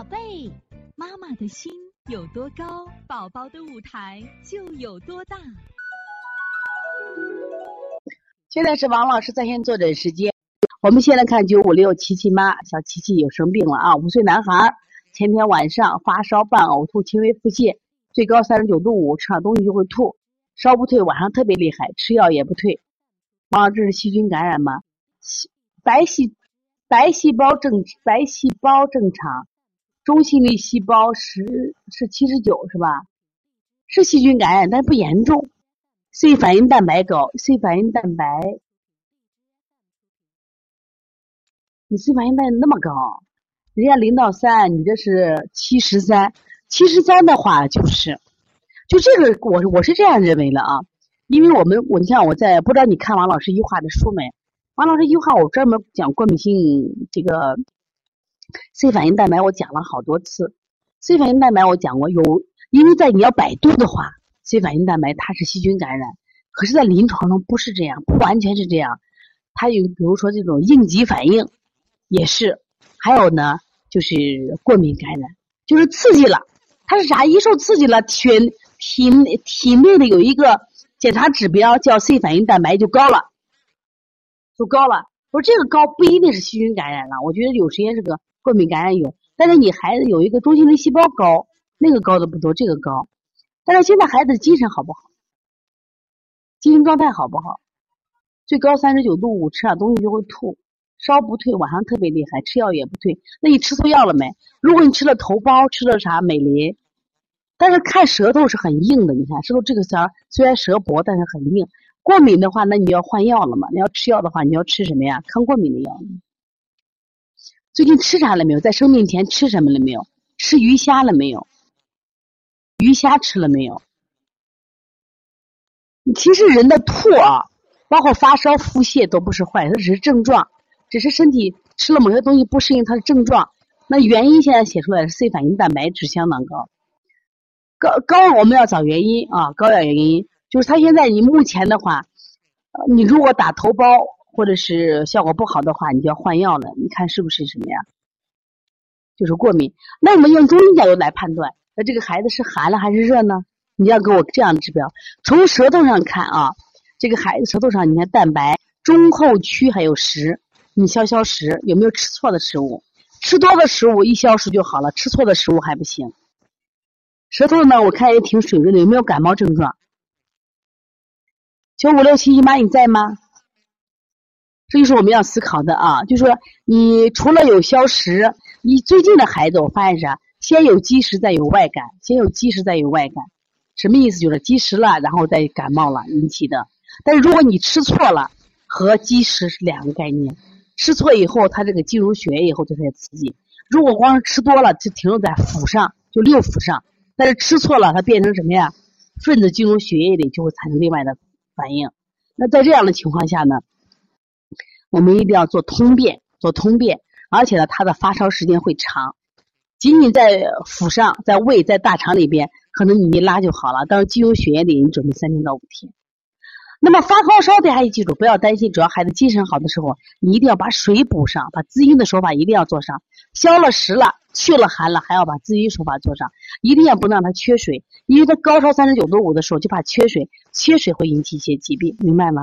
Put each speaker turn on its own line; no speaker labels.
宝贝，妈妈的心有多高，宝宝的舞台就有多大。
现在是王老师在线坐诊时间，我们先来看九五六琪琪妈，小琪琪有生病了啊，五岁男孩，前天晚上发烧伴呕吐，轻微腹泻，最高三十九度五，吃点东西就会吐，烧不退，晚上特别厉害，吃药也不退。王老师，这是细菌感染吗？细白细白细胞正白细胞正常，中性粒细胞十是七十九是吧？是细菌感染，但不严重。C 反应蛋白高，C 反应蛋白，你 C 反应蛋白那么高，人家零到三，你这是七十三，七十三的话就是，就这个我我是这样认为的啊，因为我们我你看我在不知道你看王老师优化的书没？王老师优化我专门讲过敏性这个 C 反应蛋白，我讲了好多次，C 反应蛋白我讲过有，因为在你要百度的话。C 反应蛋白它是细菌感染，可是，在临床上不是这样，不完全是这样。它有比如说这种应急反应，也是。还有呢，就是过敏感染，就是刺激了。它是啥？一受刺激了，体体体内的有一个检查指标叫 C 反应蛋白就高了，就高了。我说这个高不一定是细菌感染了，我觉得有时间是个过敏感染有。但是你孩子有一个中性粒细胞高，那个高的不多，这个高。但是现在孩子精神好不好？精神状态好不好？最高三十九度五，吃点东西就会吐，烧不退，晚上特别厉害，吃药也不退。那你吃错药了没？如果你吃了头孢，吃了啥美林，但是看舌头是很硬的，你看舌头这个儿虽然舌薄，但是很硬。过敏的话，那你要换药了嘛？你要吃药的话，你要吃什么呀？抗过敏的药。最近吃啥了没有？在生病前吃什么了没有？吃鱼虾了没有？鱼虾吃了没有？其实人的吐啊，包括发烧、腹泻都不是坏，它只是症状，只是身体吃了某些东西不适应它的症状。那原因现在写出来是 C 反应蛋白质相当高，高高我们要找原因啊，高要原因就是他现在你目前的话，你如果打头孢或者是效果不好的话，你就要换药了。你看是不是什么呀？就是过敏。那我们用中医角度来判断。那这个孩子是寒了还是热呢？你要给我这样的指标。从舌头上看啊，这个孩子舌头上你看蛋白中后区还有食，你消消食，有没有吃错的食物？吃多的食物一消食就好了，吃错的食物还不行。舌头呢，我看也挺水润的，有没有感冒症状？九五六七姨妈你在吗？这就是我们要思考的啊，就是说你除了有消食，你最近的孩子我发现啥？先有积食，再有外感。先有积食，再有外感，什么意思？就是积食了，然后再感冒了引起的。但是如果你吃错了，和积食是两个概念。吃错以后，它这个进入血液以后就开始刺激；如果光是吃多了，就停留在腹上，就六腑上。但是吃错了，它变成什么呀？分子进入血液里就会产生另外的反应。那在这样的情况下呢，我们一定要做通便，做通便，而且呢，它的发烧时间会长。仅仅在腹上，在胃，在大肠里边，可能你一拉就好了。但是进入血液里，你准备三天到五天。那么发高烧大家记住，不要担心，只要孩子精神好的时候，你一定要把水补上，把滋阴的手法一定要做上。消了食了，去了寒了，还要把滋阴手法做上，一定要不让他缺水，因为他高烧三十九度五的时候就怕缺水，缺水会引起一些疾病，明白吗？